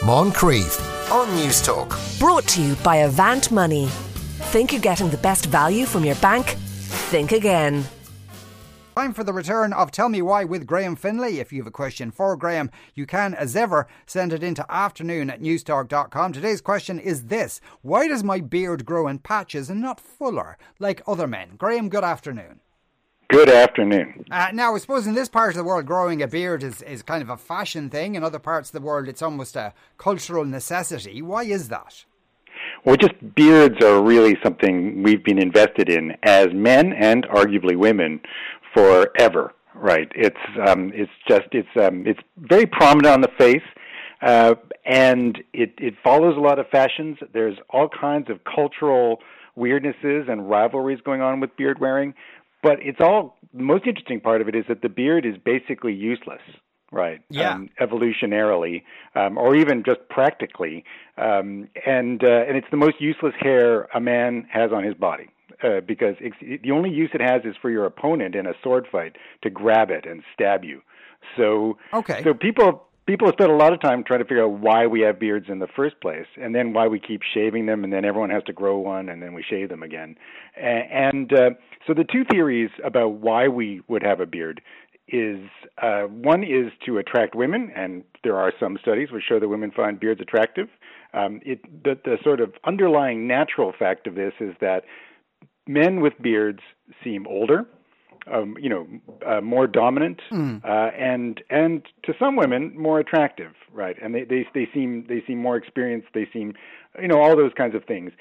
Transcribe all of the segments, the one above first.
Moncrieff on News Talk. Brought to you by Avant Money. Think you're getting the best value from your bank? Think again. Time for the return of Tell Me Why with Graham Finlay. If you have a question for Graham, you can, as ever, send it into afternoon at newstalk.com. Today's question is this Why does my beard grow in patches and not fuller like other men? Graham, good afternoon. Good afternoon. Uh, now, I suppose in this part of the world, growing a beard is, is kind of a fashion thing. In other parts of the world, it's almost a cultural necessity. Why is that? Well, just beards are really something we've been invested in as men and arguably women forever. Right? It's um, it's just it's um, it's very prominent on the face, uh, and it it follows a lot of fashions. There's all kinds of cultural weirdnesses and rivalries going on with beard wearing. But it's all the most interesting part of it is that the beard is basically useless, right? Yeah. Um, evolutionarily, um, or even just practically, um, and uh, and it's the most useless hair a man has on his body. Uh, because it's, it, the only use it has is for your opponent in a sword fight to grab it and stab you. So, okay. so people people have spent a lot of time trying to figure out why we have beards in the first place, and then why we keep shaving them, and then everyone has to grow one, and then we shave them again. And uh, so the two theories about why we would have a beard is uh, one is to attract women, and there are some studies which show that women find beards attractive. Um, it, the, the sort of underlying natural fact of this is that men with beards seem older, um, you know, uh, more dominant, mm. uh, and and to some women more attractive, right? And they, they they seem they seem more experienced. They seem, you know, all those kinds of things.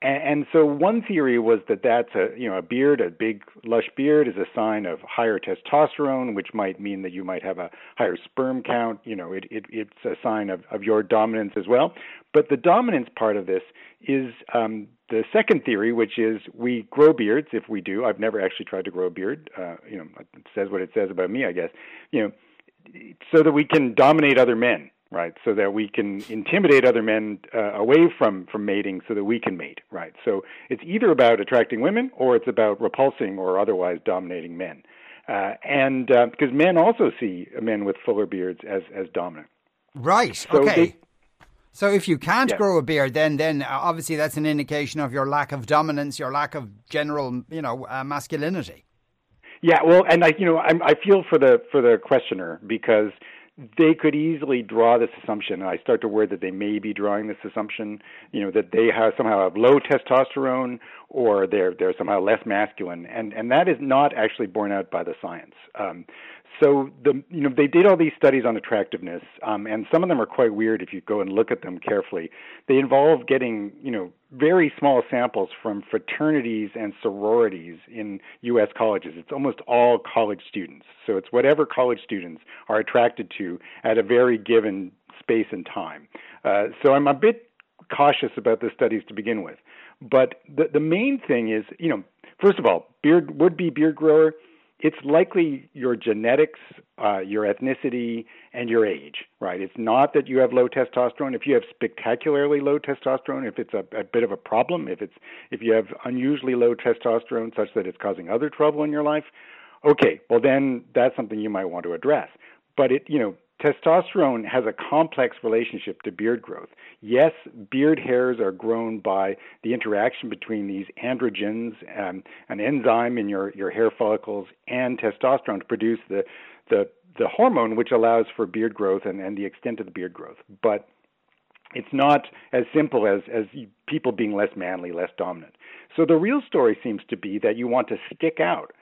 And, and so one theory was that that's a you know a beard, a big lush beard, is a sign of higher testosterone, which might mean that you might have a higher sperm count. You know, it, it it's a sign of of your dominance as well. But the dominance part of this is um, the second theory, which is we grow beards if we do. I've never actually tried to grow a beard. Uh, you know, it says what it says about me, I guess. You know, so that we can dominate other men, right? So that we can intimidate other men uh, away from from mating, so that we can mate, right? So it's either about attracting women or it's about repulsing or otherwise dominating men. Uh, and uh, because men also see men with fuller beards as as dominant. Right. So okay. they- so if you can't Yeah. grow a beard, then then uh, obviously that's an indication of your lack of dominance, your lack of general, you know, uh, masculinity. Yeah, well, and I, you know, I'm, I feel for the for the questioner because they could easily draw this assumption, and I start to worry that they may be drawing this assumption, you know, that they have somehow have low testosterone or they're they're somehow less masculine, and and that is not actually borne out by the science. Um, so the you know they did all these studies on attractiveness, um, and some of them are quite weird if you go and look at them carefully. They involve getting you know very small samples from fraternities and sororities in U.S. colleges. It's almost all college students, so it's whatever college students are attracted to at a very given space and time. Uh, so I'm a bit cautious about the studies to begin with. But the the main thing is, you know, first of all, beard would be beard grower it's likely your genetics, uh, your ethnicity, and your age, right? It's not that you have low testosterone. If you have spectacularly low testosterone, if it's a, a bit of a problem, if it's if you have unusually low testosterone such that it's causing other trouble in your life, okay, well then that's something you might want to address. But it, you know, testosterone has a complex relationship to beard growth. Yes, beard hairs are grown by the interaction between these androgens, um, an enzyme in your, your hair follicles, and testosterone to produce the, the, the hormone which allows for beard growth and, and the extent of the beard growth. But it's not as simple as, as people being less manly, less dominant. So the real story seems to be that you want to stick out.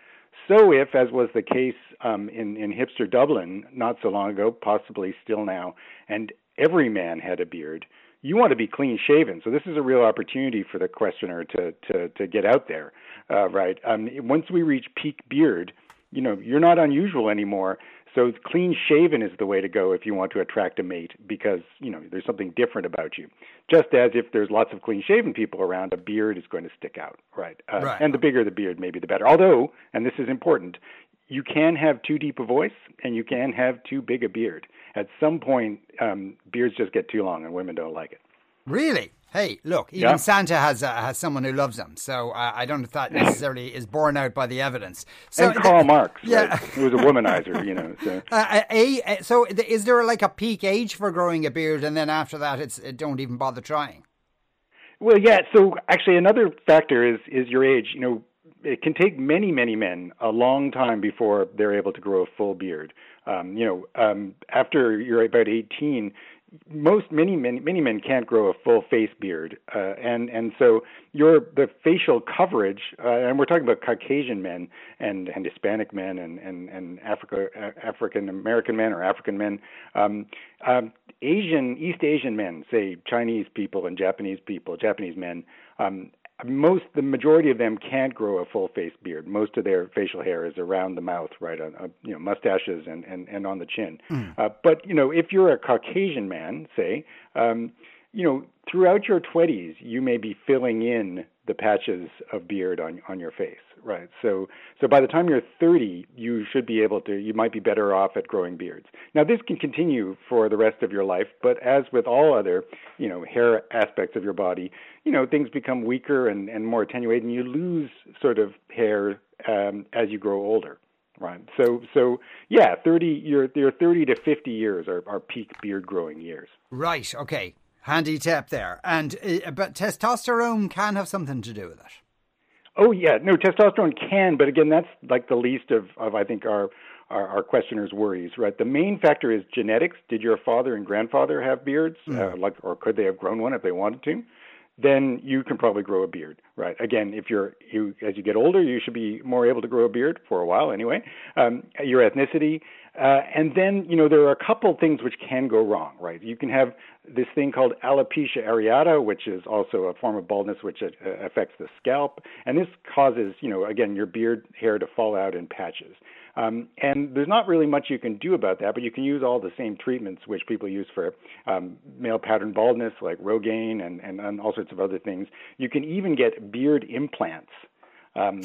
So, if, as was the case um, in, in hipster Dublin not so long ago, possibly still now, and every man had a beard, you want to be clean shaven. So, this is a real opportunity for the questioner to, to, to get out there, uh, right? Um, once we reach peak beard, you know, you're not unusual anymore. So clean shaven is the way to go if you want to attract a mate because, you know, there's something different about you. Just as if there's lots of clean shaven people around, a beard is going to stick out, right? Uh, Right. And the bigger the beard, maybe the better. Although, and this is important, you can have too deep a voice and you can have too big a beard. At some point, um, beards just get too long and women don't like it. Really? Hey, look, even Yeah. Santa has uh, has someone who loves him, so uh, I don't know if that necessarily is borne out by the evidence. So, and Karl Marx, yeah. right? He was a womanizer, you know. So. Uh, a, a, so is there like a peak age for growing a beard, and then after that, it's it don't even bother trying? Well, yeah. So actually, another factor is is your age. You know, it can take many many men a long time before they're able to grow a full beard. Um, you know, um, after you're about 18, most many many many men can't grow a full face beard, uh, and and so your the facial coverage, uh, and we're talking about Caucasian men and and Hispanic men and and and Africa African American men or African men, um, um, Asian East Asian men, say Chinese people and Japanese people, Japanese men. Um, most the majority of them can't grow a full face beard. Most of their facial hair is around the mouth, right on uh, you know mustaches and and and on the chin. Uh, but you know if you're a Caucasian man, say, um, you know throughout your 20s you may be filling in the patches of beard on on your face, right? So so by the time you're 30, you should be able to. You might be better off at growing beards. Now this can continue for the rest of your life, but as with all other you know hair aspects of your body, you know things become weaker and and more attenuated, and you lose sort of hair um, as you grow older. Right. So so yeah, 30 your your 30 to 50 years are, are peak beard growing years. Right. Okay. Handy tip there. And uh, but testosterone can have something to do with it. Oh yeah, no, testosterone can, but again, that's like the least of, of I think our, our our questioners' worries, right? The main factor is genetics. Did your father and grandfather have beards, uh, like, or could they have grown one if they wanted to? Then you can probably grow a beard, right? Again, if you're you as you get older, you should be more able to grow a beard for a while anyway. Um, your ethnicity, uh, and then you know there are a couple things which can go wrong, right? You can have this thing called alopecia areata, which is also a form of baldness which uh, affects the scalp, and this causes you know again your beard hair to fall out in patches. Um, and there's not really much you can do about that, but you can use all the same treatments which people use for um, male pattern baldness, like Rogaine and, and, and all sorts of other things. You can even get beard implants. Um,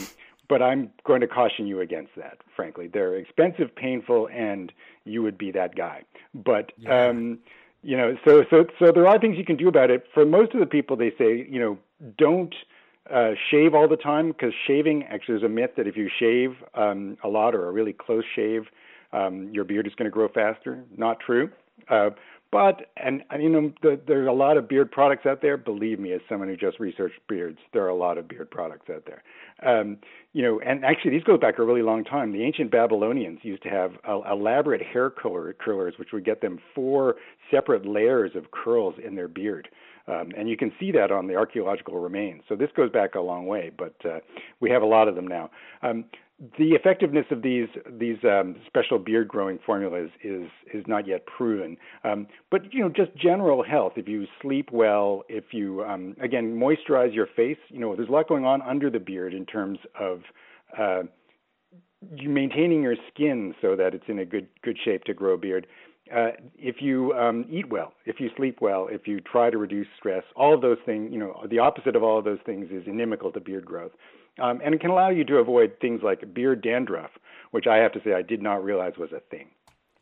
but I'm going to caution you against that, frankly. They're expensive, painful, and you would be that guy. But um, you know, so so so there are things you can do about it. For most of the people, they say, you know, don't uh, shave all the time because shaving actually is a myth that if you shave um, a lot or a really close shave, um, your beard is going to grow faster. Not true. Uh, but and, you know the, there's a lot of beard products out there. Believe me, as someone who just researched beards, there are a lot of beard products out there. Um, you know, and actually these go back a really long time. The ancient Babylonians used to have uh, elaborate hair curler, curlers, which would get them four separate layers of curls in their beard. Um, and you can see that on the archaeological remains. So this goes back a long way, but uh, we have a lot of them now. Um, the effectiveness of these these um, special beard growing formulas is is not yet proven. Um, but you know, just general health. If you sleep well, if you um, again moisturize your face, you know, there's a lot going on under the beard in terms of uh, you maintaining your skin so that it's in a good good shape to grow a beard. Uh, if you um, eat well, if you sleep well, if you try to reduce stress, all of those things, you know, the opposite of all of those things is inimical to beard growth. Um, and it can allow you to avoid things like beard dandruff, which I have to say I did not realize was a thing.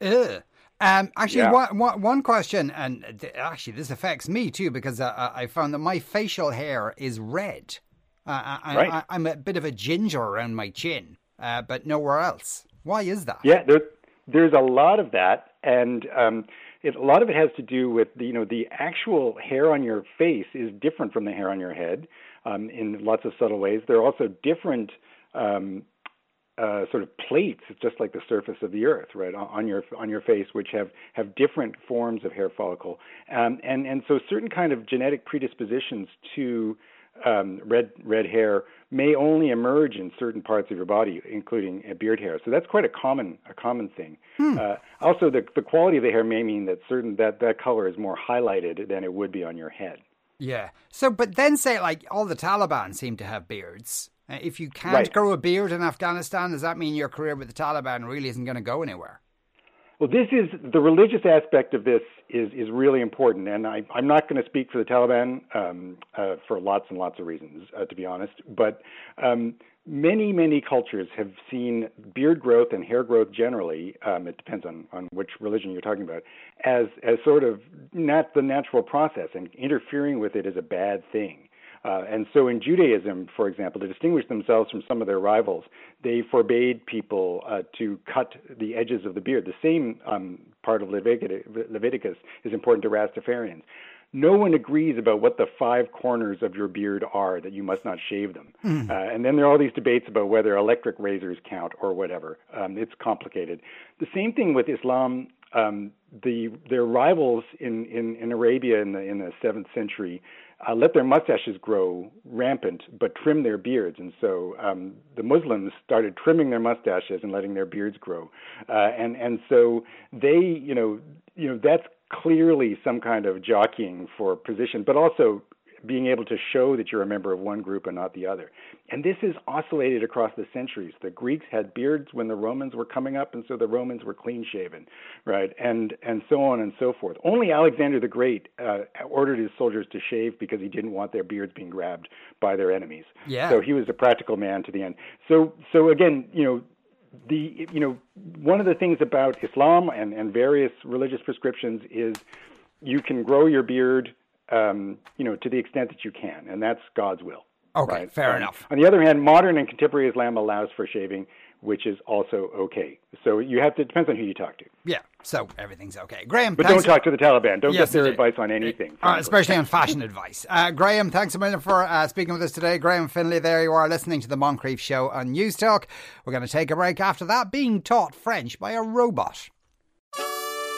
Ugh. Um, actually, Yeah. one, one, one question, and th- actually this affects me too because uh, I found that my facial hair is red. Uh, I, Right. I, I'm a bit of a ginger around my chin, uh, but nowhere else. Why is that? Yeah, there, there's a lot of that, and um, it, a lot of it has to do with the, you know the actual hair on your face is different from the hair on your head um, in lots of subtle ways. There are also different um, uh, sort of plates, just like the surface of the earth, right, on your on your face, which have have different forms of hair follicle, um, and and so certain kind of genetic predispositions to um, red red hair may only emerge in certain parts of your body, including beard hair. So that's quite a common a common thing. Uh, also, the the quality of the hair may mean that certain that that color is more highlighted than it would be on your head. Yeah. So, but then say like all the Taliban seem to have beards. Uh, if you can't Right. grow a beard in Afghanistan, does that mean your career with the Taliban really isn't going to go anywhere? Well, this is the religious aspect of this is is really important, and I, I'm not going to speak for the Taliban um, uh, for lots and lots of reasons, uh, to be honest. But um, many, many cultures have seen beard growth and hair growth generally, um, it depends on, on which religion you're talking about, as, as sort of not the natural process, and interfering with it is a bad thing. Uh, and so in Judaism, for example, to distinguish themselves from some of their rivals, they forbade people uh, to cut the edges of the beard. The same um, part of Leviticus is important to Rastafarians no one agrees about what the five corners of your beard are that you must not shave them. Mm. Uh, and then there are all these debates about whether electric razors count or whatever. Um, it's complicated. The same thing with Islam. Um, the their rivals in, in, in Arabia in the in the seventh century uh, let their mustaches grow rampant, but trim their beards. And so um, the Muslims started trimming their mustaches and letting their beards grow. Uh, and and so they, you know, you know that's clearly some kind of jockeying for position, but also being able to show that you're a member of one group and not the other. And this has oscillated across the centuries. The Greeks had beards when the Romans were coming up, and so the Romans were clean shaven, right? And and so on and so forth. Only Alexander the Great uh, ordered his soldiers to shave because he didn't want their beards being grabbed by their enemies. Yeah. So he was a practical man to the end. So so again, you know, the you know one of the things about Islam and, and various religious prescriptions is you can grow your beard um, you know to the extent that you can, and that's God's will. Okay, right? fair um, enough. On the other hand, modern and contemporary Islam allows for shaving which is also okay. So you have to, it depends on who you talk to. Yeah, so everything's okay. Graham, But don't talk to the Taliban. Don't yes, get their advice on anything. Uh, especially on fashion advice. Uh, Graham, thanks a million for uh, speaking with us today. Graham Finlay, there you are listening to the Moncrieff Show on News Talk. We're going to take a break after that, being taught French by a robot.